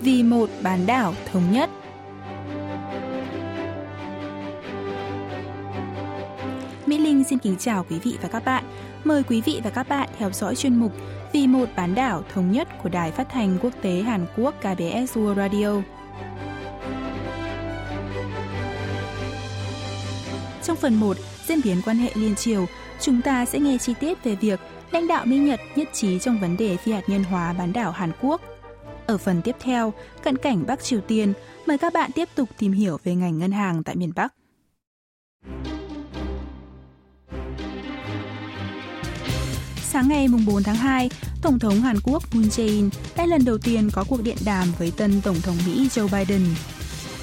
vì một bán đảo thống nhất. Mỹ Linh xin kính chào quý vị và các bạn. Mời quý vị và các bạn theo dõi chuyên mục Vì một bán đảo thống nhất của Đài Phát thanh Quốc tế Hàn Quốc KBS World Radio. Trong phần 1, diễn biến quan hệ liên triều, chúng ta sẽ nghe chi tiết về việc lãnh đạo Mỹ Nhật nhất trí trong vấn đề phi hạt nhân hóa bán đảo Hàn Quốc. Ở phần tiếp theo, cận cảnh Bắc Triều Tiên, mời các bạn tiếp tục tìm hiểu về ngành ngân hàng tại miền Bắc. Sáng ngày 4 tháng 2, Tổng thống Hàn Quốc Moon Jae-in đã lần đầu tiên có cuộc điện đàm với tân Tổng thống Mỹ Joe Biden.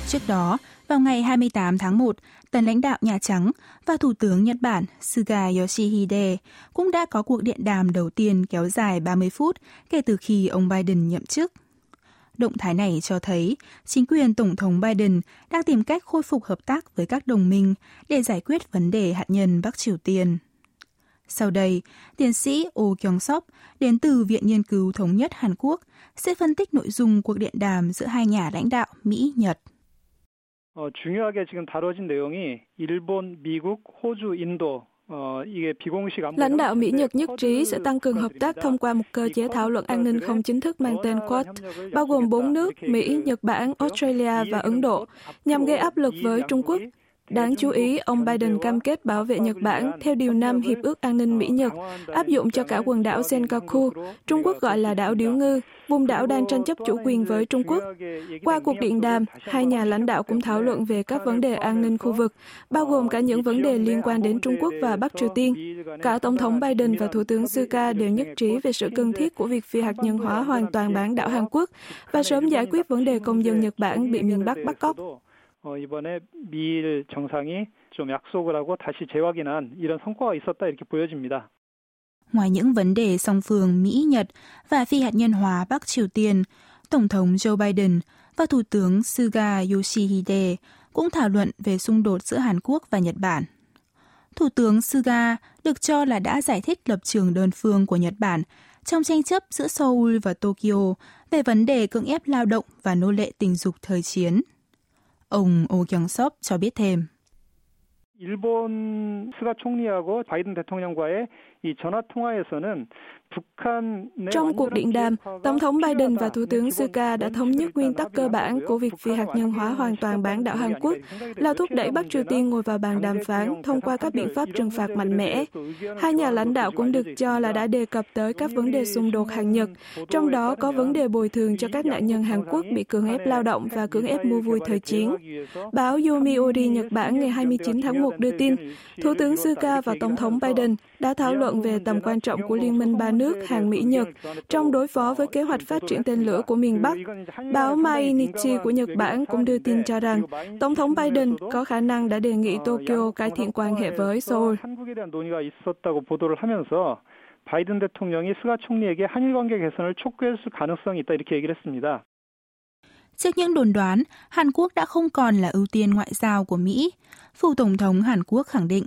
Trước đó, vào ngày 28 tháng 1, tân lãnh đạo Nhà Trắng và Thủ tướng Nhật Bản Suga Yoshihide cũng đã có cuộc điện đàm đầu tiên kéo dài 30 phút kể từ khi ông Biden nhậm chức. Động thái này cho thấy chính quyền Tổng thống Biden đang tìm cách khôi phục hợp tác với các đồng minh để giải quyết vấn đề hạt nhân Bắc Triều Tiên. Sau đây, tiến sĩ Oh Kyung Sop đến từ Viện Nghiên cứu Thống nhất Hàn Quốc sẽ phân tích nội dung cuộc điện đàm giữa hai nhà lãnh đạo Mỹ-Nhật. 어, 중요하게 지금 다뤄진 내용이 일본, 미국, 호주, 인도 Lãnh đạo Mỹ Nhật nhất trí sẽ tăng cường hợp tác thông qua một cơ chế thảo luận an ninh không chính thức mang tên Quad, bao gồm bốn nước Mỹ, Nhật Bản, Australia và Ấn Độ, nhằm gây áp lực với Trung Quốc. Đáng chú ý, ông Biden cam kết bảo vệ Nhật Bản theo Điều 5 Hiệp ước An ninh Mỹ-Nhật, áp dụng cho cả quần đảo Senkaku, Trung Quốc gọi là đảo Điếu Ngư, vùng đảo đang tranh chấp chủ quyền với Trung Quốc. Qua cuộc điện đàm, hai nhà lãnh đạo cũng thảo luận về các vấn đề an ninh khu vực, bao gồm cả những vấn đề liên quan đến Trung Quốc và Bắc Triều Tiên. Cả Tổng thống Biden và Thủ tướng Suga đều nhất trí về sự cần thiết của việc phi hạt nhân hóa hoàn toàn bán đảo Hàn Quốc và sớm giải quyết vấn đề công dân Nhật Bản bị miền Bắc bắt cóc. 어, 이번에 미일 정상이 좀 약속을 하고 다시 재확인한 이런 성과가 있었다 이렇게 보여집니다. Ngoài những vấn đề song phương Mỹ-Nhật và phi hạt nhân hóa Bắc Triều Tiên, Tổng thống Joe Biden và Thủ tướng Suga Yoshihide cũng thảo luận về xung đột giữa Hàn Quốc và Nhật Bản. Thủ tướng Suga được cho là đã giải thích lập trường đơn phương của Nhật Bản trong tranh chấp giữa Seoul và Tokyo về vấn đề cưỡng ép lao động và nô lệ tình dục thời chiến. Ông Oh Kyung-sop cho biết thêm. 일본 스가 총리하고 바이든 대통령과의 이 전화 통화에서는 trong cuộc điện đàm, Tổng thống Biden và Thủ tướng Suga đã thống nhất nguyên tắc cơ bản của việc phi hạt nhân hóa hoàn toàn bán đảo Hàn Quốc là thúc đẩy Bắc Triều Tiên ngồi vào bàn đàm phán thông qua các biện pháp trừng phạt mạnh mẽ. Hai nhà lãnh đạo cũng được cho là đã đề cập tới các vấn đề xung đột Hàn-Nhật, trong đó có vấn đề bồi thường cho các nạn nhân Hàn Quốc bị cưỡng ép lao động và cưỡng ép mua vui thời chiến. Báo Yomiuri Nhật Bản ngày 29 tháng 1 đưa tin, Thủ tướng Suga và Tổng thống Biden đã thảo luận về tầm quan trọng của Liên minh ba nước Hàn Mỹ-Nhật trong đối phó với kế hoạch phát triển tên lửa của miền Bắc. Báo Mainichi của Nhật Bản cũng đưa tin cho rằng Tổng thống Biden có khả năng đã đề nghị Tokyo cải thiện quan hệ với Seoul. 바이든 대통령이 스가 총리에게 한일 관계 개선을 촉구했을 가능성이 있다 이렇게 얘기를 했습니다. Trước những đồn đoán, Hàn Quốc đã không còn là ưu tiên ngoại giao của Mỹ. Phủ Tổng thống Hàn Quốc khẳng định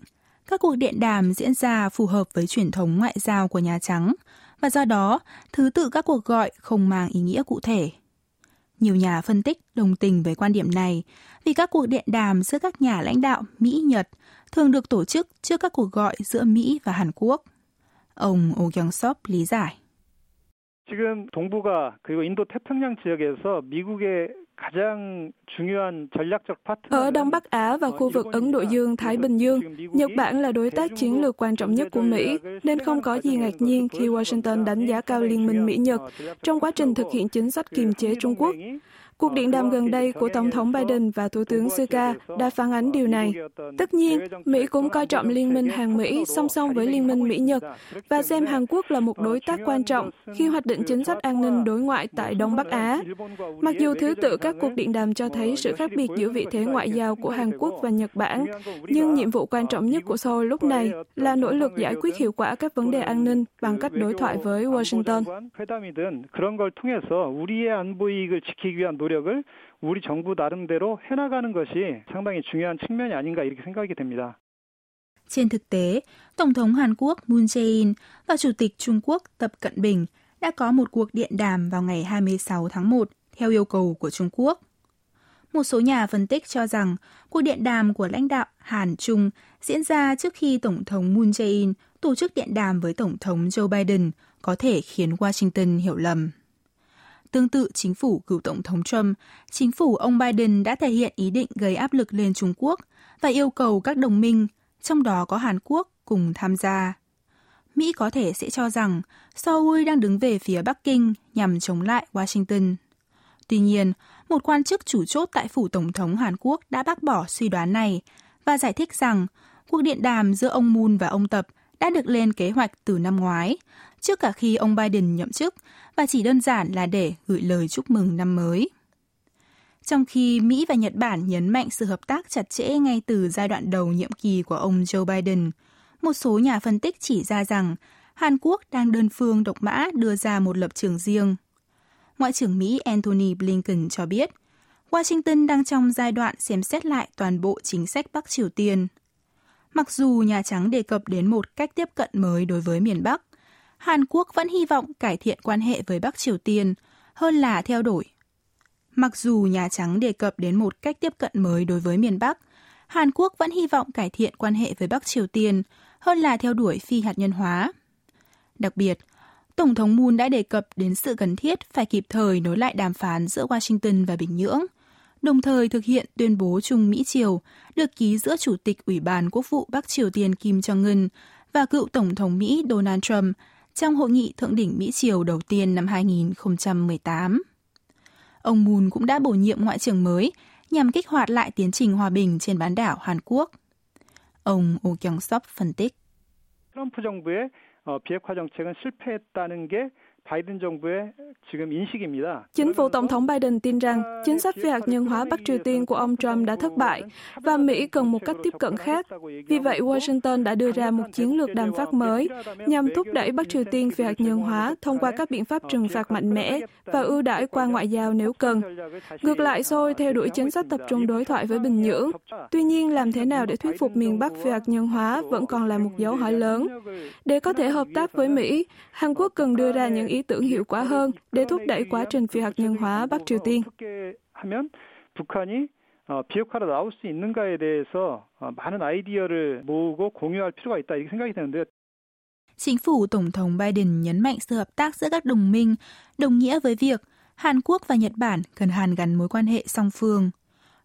các cuộc điện đàm diễn ra phù hợp với truyền thống ngoại giao của Nhà Trắng và do đó, thứ tự các cuộc gọi không mang ý nghĩa cụ thể. Nhiều nhà phân tích đồng tình với quan điểm này, vì các cuộc điện đàm giữa các nhà lãnh đạo Mỹ-Nhật thường được tổ chức trước các cuộc gọi giữa Mỹ và Hàn Quốc. Ông Oh Kyung-sop lý giải. 지금 동북아 그리고 인도 태평양 지역에서 미국의 ở Đông Bắc Á và khu vực Ấn Độ Dương, Thái Bình Dương, Nhật Bản là đối tác chiến lược quan trọng nhất của Mỹ, nên không có gì ngạc nhiên khi Washington đánh giá cao liên minh Mỹ-Nhật trong quá trình thực hiện chính sách kiềm chế Trung Quốc. Cuộc điện đàm gần đây của Tổng thống Biden và Thủ tướng Suga đã phản ánh điều này. Tất nhiên, Mỹ cũng coi trọng liên minh Hàn Mỹ song song với liên minh Mỹ-Nhật và xem Hàn Quốc là một đối tác quan trọng khi hoạch định chính sách an ninh đối ngoại tại Đông Bắc Á. Mặc dù thứ tự các cuộc điện đàm cho thấy sự khác biệt giữa vị thế ngoại giao của Hàn Quốc và Nhật Bản, nhưng nhiệm vụ quan trọng nhất của Seoul lúc này là nỗ lực giải quyết hiệu quả các vấn đề an ninh bằng cách đối thoại với Washington. 노력을 우리 정부 나름대로 해나가는 것이 상당히 중요한 측면이 아닌가 이렇게 생각이 됩니다. Trên thực tế, Tổng thống Hàn Quốc Moon Jae-in và Chủ tịch Trung Quốc Tập Cận Bình đã có một cuộc điện đàm vào ngày 26 tháng 1 theo yêu cầu của Trung Quốc. Một số nhà phân tích cho rằng cuộc điện đàm của lãnh đạo Hàn Trung diễn ra trước khi Tổng thống Moon Jae-in tổ chức điện đàm với Tổng thống Joe Biden có thể khiến Washington hiểu lầm. Tương tự chính phủ cựu Tổng thống Trump, chính phủ ông Biden đã thể hiện ý định gây áp lực lên Trung Quốc và yêu cầu các đồng minh, trong đó có Hàn Quốc, cùng tham gia. Mỹ có thể sẽ cho rằng Seoul đang đứng về phía Bắc Kinh nhằm chống lại Washington. Tuy nhiên, một quan chức chủ chốt tại phủ Tổng thống Hàn Quốc đã bác bỏ suy đoán này và giải thích rằng cuộc điện đàm giữa ông Moon và ông Tập đã được lên kế hoạch từ năm ngoái, trước cả khi ông Biden nhậm chức và chỉ đơn giản là để gửi lời chúc mừng năm mới. Trong khi Mỹ và Nhật Bản nhấn mạnh sự hợp tác chặt chẽ ngay từ giai đoạn đầu nhiệm kỳ của ông Joe Biden, một số nhà phân tích chỉ ra rằng Hàn Quốc đang đơn phương độc mã đưa ra một lập trường riêng. Ngoại trưởng Mỹ Antony Blinken cho biết, Washington đang trong giai đoạn xem xét lại toàn bộ chính sách Bắc Triều Tiên. Mặc dù Nhà Trắng đề cập đến một cách tiếp cận mới đối với miền Bắc, Hàn Quốc vẫn hy vọng cải thiện quan hệ với Bắc Triều Tiên hơn là theo đuổi. Mặc dù Nhà Trắng đề cập đến một cách tiếp cận mới đối với miền Bắc, Hàn Quốc vẫn hy vọng cải thiện quan hệ với Bắc Triều Tiên hơn là theo đuổi phi hạt nhân hóa. Đặc biệt, Tổng thống Moon đã đề cập đến sự cần thiết phải kịp thời nối lại đàm phán giữa Washington và Bình Nhưỡng, đồng thời thực hiện tuyên bố chung Mỹ-Triều được ký giữa Chủ tịch Ủy ban Quốc vụ Bắc Triều Tiên Kim Jong-un và cựu Tổng thống Mỹ Donald Trump trong hội nghị thượng đỉnh Mỹ-Triều đầu tiên năm 2018. Ông Moon cũng đã bổ nhiệm ngoại trưởng mới nhằm kích hoạt lại tiến trình hòa bình trên bán đảo Hàn Quốc. Ông Oh Kyung-sop phân tích. 트럼프 정부의 비핵화 정책은 실패했다는 게 Chính phủ Tổng thống Biden tin rằng chính sách phi hạt nhân hóa Bắc Triều Tiên của ông Trump đã thất bại và Mỹ cần một cách tiếp cận khác. Vì vậy, Washington đã đưa ra một chiến lược đàm phát mới nhằm thúc đẩy Bắc Triều Tiên phi hạt nhân hóa thông qua các biện pháp trừng phạt mạnh mẽ và ưu đãi qua ngoại giao nếu cần. Ngược lại, Seoul theo đuổi chính sách tập trung đối thoại với Bình Nhưỡng. Tuy nhiên, làm thế nào để thuyết phục miền Bắc phi hạt nhân hóa vẫn còn là một dấu hỏi lớn. Để có thể hợp tác với Mỹ, Hàn Quốc cần đưa ra những ý tưởng hiệu quả hơn để thúc đẩy quá trình phi hạt nhân hóa Bắc Triều Tiên. 비핵화로 나올 수 있는가에 대해서 많은 아이디어를 모으고 공유할 필요가 있다 이렇게 생각이 되는데 Chính phủ Tổng thống Biden nhấn mạnh sự hợp tác giữa các đồng minh đồng nghĩa với việc Hàn Quốc và Nhật Bản cần hàn gắn mối quan hệ song phương.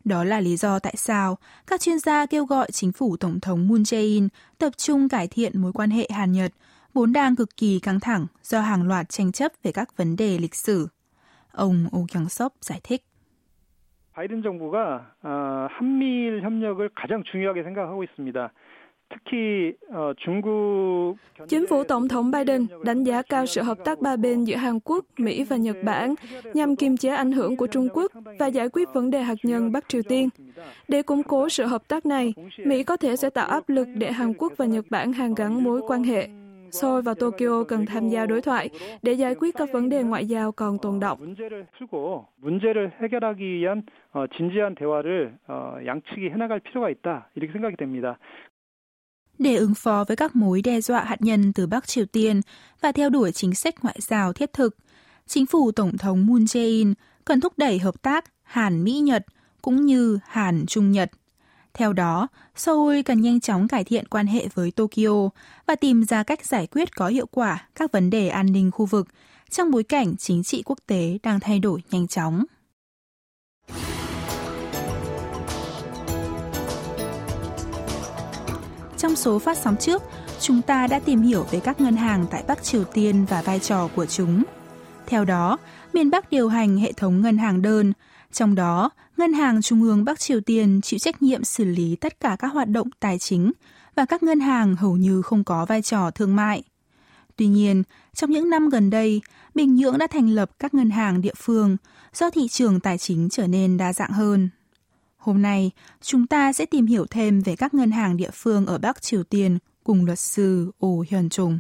Đó là lý do tại sao các chuyên gia kêu gọi chính phủ Tổng thống Moon Jae-in tập trung cải thiện mối quan hệ Hàn-Nhật vốn đang cực kỳ căng thẳng do hàng loạt tranh chấp về các vấn đề lịch sử. Ông Oh Kyung-sop giải thích. 바이든 정부가 한미일 협력을 가장 중요하게 생각하고 있습니다. Chính phủ Tổng thống Biden đánh giá cao sự hợp tác ba bên giữa Hàn Quốc, Mỹ và Nhật Bản nhằm kiềm chế ảnh hưởng của Trung Quốc và giải quyết vấn đề hạt nhân Bắc Triều Tiên. Để củng cố sự hợp tác này, Mỹ có thể sẽ tạo áp lực để Hàn Quốc và Nhật Bản hàn gắn mối quan hệ. Seoul và Tokyo cần tham gia đối thoại để giải quyết các vấn đề ngoại giao còn tồn động. Để ứng phó với các mối đe dọa hạt nhân từ Bắc Triều Tiên và theo đuổi chính sách ngoại giao thiết thực, chính phủ Tổng thống Moon Jae-in cần thúc đẩy hợp tác Hàn-Mỹ-Nhật cũng như Hàn-Trung-Nhật theo đó, Seoul cần nhanh chóng cải thiện quan hệ với Tokyo và tìm ra cách giải quyết có hiệu quả các vấn đề an ninh khu vực trong bối cảnh chính trị quốc tế đang thay đổi nhanh chóng. Trong số phát sóng trước, chúng ta đã tìm hiểu về các ngân hàng tại Bắc Triều Tiên và vai trò của chúng. Theo đó, miền Bắc điều hành hệ thống ngân hàng đơn, trong đó, Ngân hàng Trung ương Bắc Triều Tiên chịu trách nhiệm xử lý tất cả các hoạt động tài chính và các ngân hàng hầu như không có vai trò thương mại. Tuy nhiên, trong những năm gần đây, Bình Nhưỡng đã thành lập các ngân hàng địa phương do thị trường tài chính trở nên đa dạng hơn. Hôm nay, chúng ta sẽ tìm hiểu thêm về các ngân hàng địa phương ở Bắc Triều Tiên cùng luật sư Oh Hyun Chung.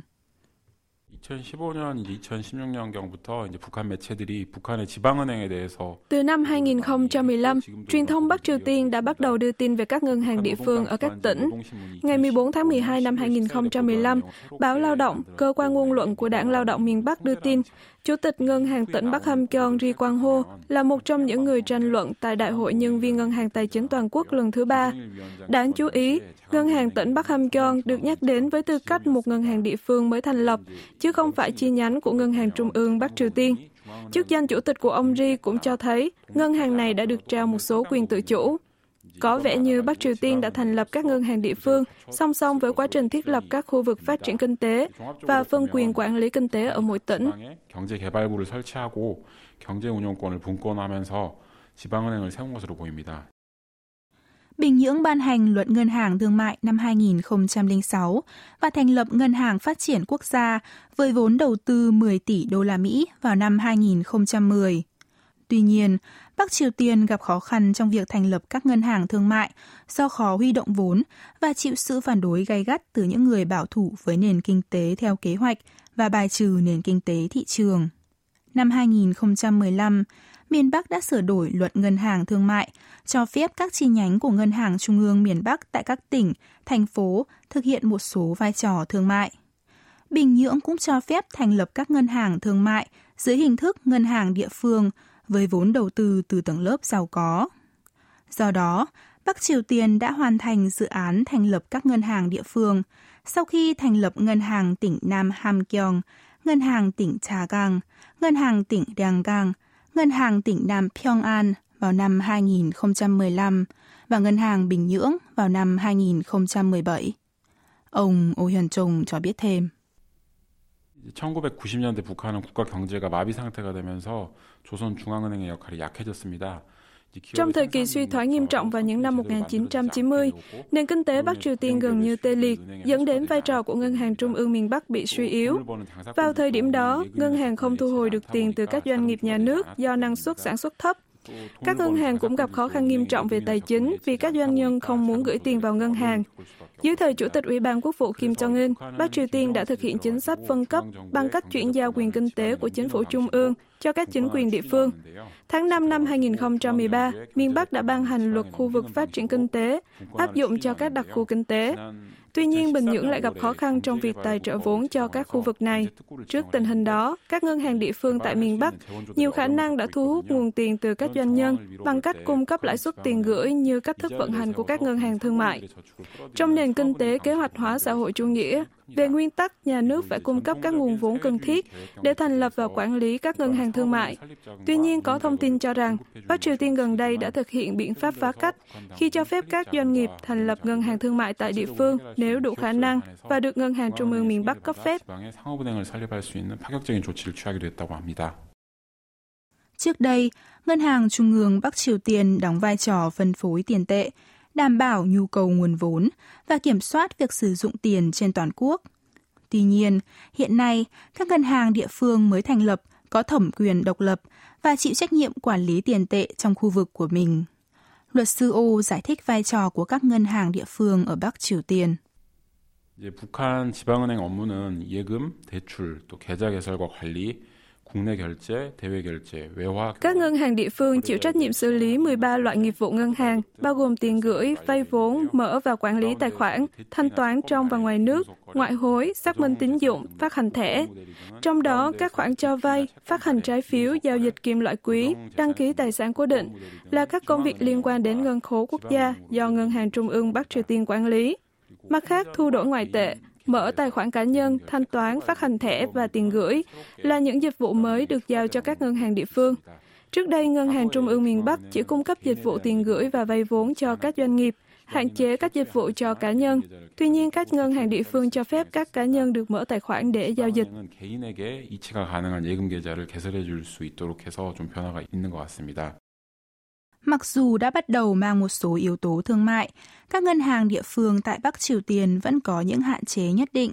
2015년 이제 2016년경부터 이제 북한 매체들이 북한의 지방은행에 대해서 từ năm 2015, truyền thông Bắc Triều Tiên đã bắt đầu đưa tin về các ngân hàng địa phương ở các tỉnh. Ngày 14 tháng 12 năm 2015, báo Lao động, cơ quan ngôn luận của Đảng Lao động miền Bắc đưa tin, Chủ tịch Ngân hàng tỉnh Bắc Ham Kyong Ri Quang Ho là một trong những người tranh luận tại Đại hội Nhân viên Ngân hàng Tài chính Toàn quốc lần thứ ba. Đáng chú ý, Ngân hàng tỉnh Bắc Ham Kyong được nhắc đến với tư cách một ngân hàng địa phương mới thành lập, chứ không phải chi nhánh của Ngân hàng Trung ương Bắc Triều Tiên. Chức danh chủ tịch của ông Ri cũng cho thấy ngân hàng này đã được trao một số quyền tự chủ. Có vẻ như Bắc Triều Tiên đã thành lập các ngân hàng địa phương song song với quá trình thiết lập các khu vực phát triển kinh tế và phân quyền quản lý kinh tế ở mỗi tỉnh. 경제개발부를 설치하고 경제 운영권을 분권하면서 지방은행을 세운 것으로 보입니다. Bình Nhưỡng ban hành luật ngân hàng thương mại năm 2006 và thành lập Ngân hàng Phát triển Quốc gia với vốn đầu tư 10 tỷ đô la Mỹ vào năm 2010. Tuy nhiên, Bắc Triều Tiên gặp khó khăn trong việc thành lập các ngân hàng thương mại do khó huy động vốn và chịu sự phản đối gay gắt từ những người bảo thủ với nền kinh tế theo kế hoạch và bài trừ nền kinh tế thị trường. Năm 2015, miền Bắc đã sửa đổi luật ngân hàng thương mại, cho phép các chi nhánh của ngân hàng trung ương miền Bắc tại các tỉnh, thành phố thực hiện một số vai trò thương mại. Bình Nhưỡng cũng cho phép thành lập các ngân hàng thương mại dưới hình thức ngân hàng địa phương với vốn đầu tư từ tầng lớp giàu có. Do đó, Bắc Triều Tiên đã hoàn thành dự án thành lập các ngân hàng địa phương sau khi thành lập ngân hàng tỉnh Nam Hamgyong, ngân hàng tỉnh Chagang, ngân hàng tỉnh Ryanggang, ngân hàng tỉnh Nam Pyongan vào năm 2015 và ngân hàng Bình Nhưỡng vào năm 2017. Ông Oh Hyun Chung cho biết thêm. 1990년대 북한은 국가 경제가 마비 상태가 되면서 조선 중앙은행의 역할이 약해졌습니다. Trong thời kỳ suy thoái nghiêm trọng vào những năm 1990, nền kinh tế Bắc Triều Tiên gần như tê liệt, dẫn đến vai trò của Ngân hàng Trung ương miền Bắc bị suy yếu. Vào thời điểm đó, ngân hàng không thu hồi được tiền từ các doanh nghiệp nhà nước do năng suất sản xuất thấp. Các ngân hàng cũng gặp khó khăn nghiêm trọng về tài chính vì các doanh nhân không muốn gửi tiền vào ngân hàng. Dưới thời Chủ tịch Ủy ban Quốc vụ Kim Jong-un, Bắc Triều Tiên đã thực hiện chính sách phân cấp bằng cách chuyển giao quyền kinh tế của chính phủ trung ương cho các chính quyền địa phương. Tháng 5 năm 2013, miền Bắc đã ban hành luật khu vực phát triển kinh tế, áp dụng cho các đặc khu kinh tế. Tuy nhiên, Bình Nhưỡng lại gặp khó khăn trong việc tài trợ vốn cho các khu vực này. Trước tình hình đó, các ngân hàng địa phương tại miền Bắc nhiều khả năng đã thu hút nguồn tiền từ các doanh nhân bằng cách cung cấp lãi suất tiền gửi như cách thức vận hành của các ngân hàng thương mại. Trong nền kinh tế kế hoạch hóa xã hội chủ nghĩa, về nguyên tắc, nhà nước phải cung cấp các nguồn vốn cần thiết để thành lập và quản lý các ngân hàng thương mại. Tuy nhiên, có thông tin cho rằng Bắc Triều Tiên gần đây đã thực hiện biện pháp phá cách khi cho phép các doanh nghiệp thành lập ngân hàng thương mại tại địa phương nếu đủ khả năng và được Ngân hàng Trung ương miền Bắc cấp phép. Trước đây, Ngân hàng Trung ương Bắc Triều Tiên đóng vai trò phân phối tiền tệ, đảm bảo nhu cầu nguồn vốn và kiểm soát việc sử dụng tiền trên toàn quốc. Tuy nhiên, hiện nay, các ngân hàng địa phương mới thành lập có thẩm quyền độc lập và chịu trách nhiệm quản lý tiền tệ trong khu vực của mình. Luật sư Ô giải thích vai trò của các ngân hàng địa phương ở Bắc Triều Tiên. 이제 북한 지방은행 업무는 예금, 대출, 또 계좌 개설과 관리, các ngân hàng địa phương chịu trách nhiệm xử lý 13 loại nghiệp vụ ngân hàng, bao gồm tiền gửi, vay vốn, mở và quản lý tài khoản, thanh toán trong và ngoài nước, ngoại hối, xác minh tín dụng, phát hành thẻ. Trong đó, các khoản cho vay, phát hành trái phiếu, giao dịch kim loại quý, đăng ký tài sản cố định là các công việc liên quan đến ngân khố quốc gia do Ngân hàng Trung ương Bắc Triều Tiên quản lý. Mặt khác, thu đổi ngoại tệ, mở tài khoản cá nhân, thanh toán, phát hành thẻ và tiền gửi là những dịch vụ mới được giao cho các ngân hàng địa phương. Trước đây, Ngân hàng Trung ương miền Bắc chỉ cung cấp dịch vụ tiền gửi và vay vốn cho các doanh nghiệp, hạn chế các dịch vụ cho cá nhân. Tuy nhiên, các ngân hàng địa phương cho phép các cá nhân được mở tài khoản để giao dịch. Mặc dù đã bắt đầu mang một số yếu tố thương mại, các ngân hàng địa phương tại Bắc Triều Tiên vẫn có những hạn chế nhất định.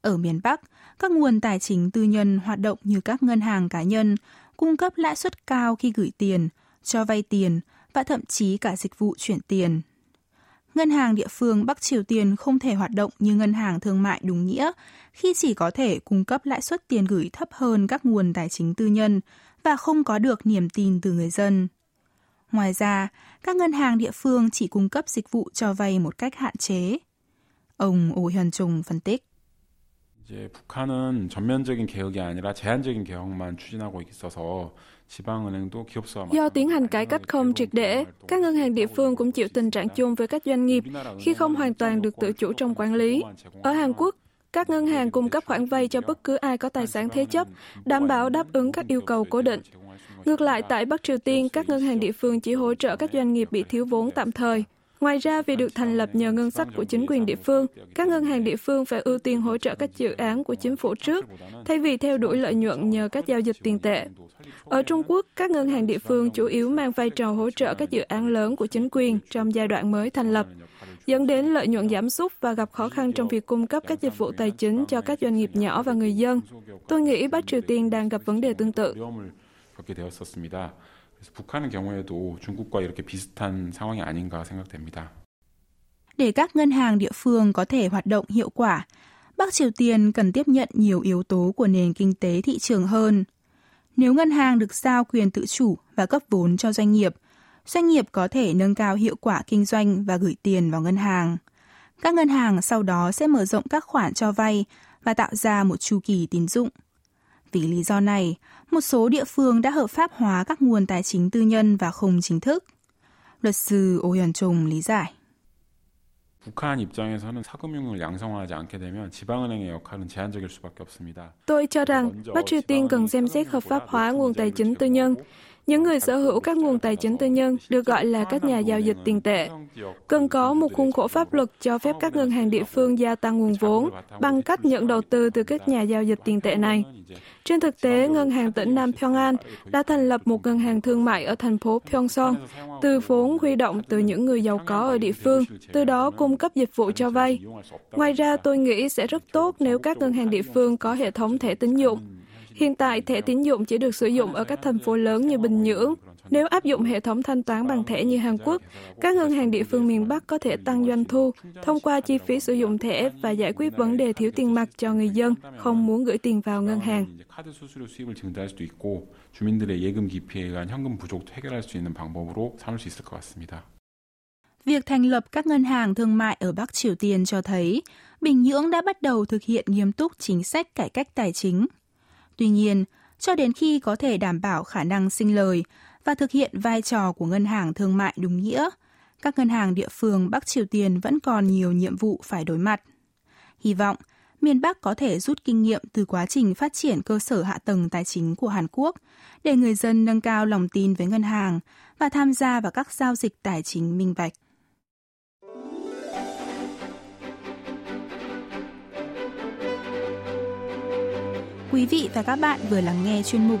Ở miền Bắc, các nguồn tài chính tư nhân hoạt động như các ngân hàng cá nhân, cung cấp lãi suất cao khi gửi tiền, cho vay tiền và thậm chí cả dịch vụ chuyển tiền. ngân hàng địa phương Bắc Triều Tiên không thể hoạt động như ngân hàng thương mại đúng nghĩa khi chỉ có thể cung cấp lãi suất tiền gửi thấp hơn các nguồn tài chính tư nhân và không có được niềm tin từ người dân. Ngoài ra, các ngân hàng địa phương chỉ cung cấp dịch vụ cho vay một cách hạn chế. Ông Ô Hyun Trung phân tích. 이제 북한은 전면적인 개혁이 아니라 제한적인 개혁만 추진하고 있어서 Do tiến hành cải cách không triệt để, các ngân hàng địa phương cũng chịu tình trạng chung với các doanh nghiệp khi không hoàn toàn được tự chủ trong quản lý. Ở Hàn Quốc, các ngân hàng cung cấp khoản vay cho bất cứ ai có tài sản thế chấp, đảm bảo đáp ứng các yêu cầu cố định. Ngược lại, tại Bắc Triều Tiên, các ngân hàng địa phương chỉ hỗ trợ các doanh nghiệp bị thiếu vốn tạm thời. Ngoài ra, vì được thành lập nhờ ngân sách của chính quyền địa phương, các ngân hàng địa phương phải ưu tiên hỗ trợ các dự án của chính phủ trước, thay vì theo đuổi lợi nhuận nhờ các giao dịch tiền tệ. Ở Trung Quốc, các ngân hàng địa phương chủ yếu mang vai trò hỗ trợ các dự án lớn của chính quyền trong giai đoạn mới thành lập, dẫn đến lợi nhuận giảm sút và gặp khó khăn trong việc cung cấp các dịch vụ tài chính cho các doanh nghiệp nhỏ và người dân. Tôi nghĩ Bắc Triều Tiên đang gặp vấn đề tương tự. 그래서 북한의 경우에도 중국과 이렇게 비슷한 상황이 아닌가 생각됩니다. Để các ngân hàng địa phương có thể hoạt động hiệu quả, Bắc Triều Tiên cần tiếp nhận nhiều yếu tố của nền kinh tế thị trường hơn. Nếu ngân hàng được giao quyền tự chủ và cấp vốn cho doanh nghiệp, doanh nghiệp có thể nâng cao hiệu quả kinh doanh và gửi tiền vào ngân hàng. Các ngân hàng sau đó sẽ mở rộng các khoản cho vay và tạo ra một chu kỳ tín dụng. Vì lý do này, một số địa phương đã hợp pháp hóa các nguồn tài chính tư nhân và không chính thức. Luật sư Ô Hiền Trùng lý giải. 북한 입장에서는 상금융을 양성화하지 않게 되면 지방은행의 역할은 제한적일 수밖에 없습니다. Tôi cho rằng Bắc Triều Tiên cần xem xét hợp pháp hóa nguồn tài chính tư nhân. Những người sở hữu các nguồn tài chính tư nhân được gọi là các nhà giao dịch tiền tệ. Cần có một khuôn khổ pháp luật cho phép các ngân hàng địa phương gia tăng nguồn vốn bằng cách nhận đầu tư từ các nhà giao dịch tiền tệ này. Trên thực tế, Ngân hàng tỉnh Nam Pyongan đã thành lập một ngân hàng thương mại ở thành phố Pyeongseong từ vốn huy động từ những người giàu có ở địa phương, từ đó cung cấp dịch vụ cho vay. Ngoài ra, tôi nghĩ sẽ rất tốt nếu các ngân hàng địa phương có hệ thống thẻ tín dụng Hiện tại, thẻ tín dụng chỉ được sử dụng ở các thành phố lớn như Bình Nhưỡng. Nếu áp dụng hệ thống thanh toán bằng thẻ như Hàn Quốc, các ngân hàng địa phương miền Bắc có thể tăng doanh thu thông qua chi phí sử dụng thẻ và giải quyết vấn đề thiếu tiền mặt cho người dân không muốn gửi tiền vào ngân hàng. Việc thành lập các ngân hàng thương mại ở Bắc Triều Tiên cho thấy Bình Nhưỡng đã bắt đầu thực hiện nghiêm túc chính sách cải cách tài chính Tuy nhiên, cho đến khi có thể đảm bảo khả năng sinh lời và thực hiện vai trò của ngân hàng thương mại đúng nghĩa, các ngân hàng địa phương Bắc Triều Tiên vẫn còn nhiều nhiệm vụ phải đối mặt. Hy vọng miền Bắc có thể rút kinh nghiệm từ quá trình phát triển cơ sở hạ tầng tài chính của Hàn Quốc để người dân nâng cao lòng tin với ngân hàng và tham gia vào các giao dịch tài chính minh bạch. Quý vị và các bạn vừa lắng nghe chuyên mục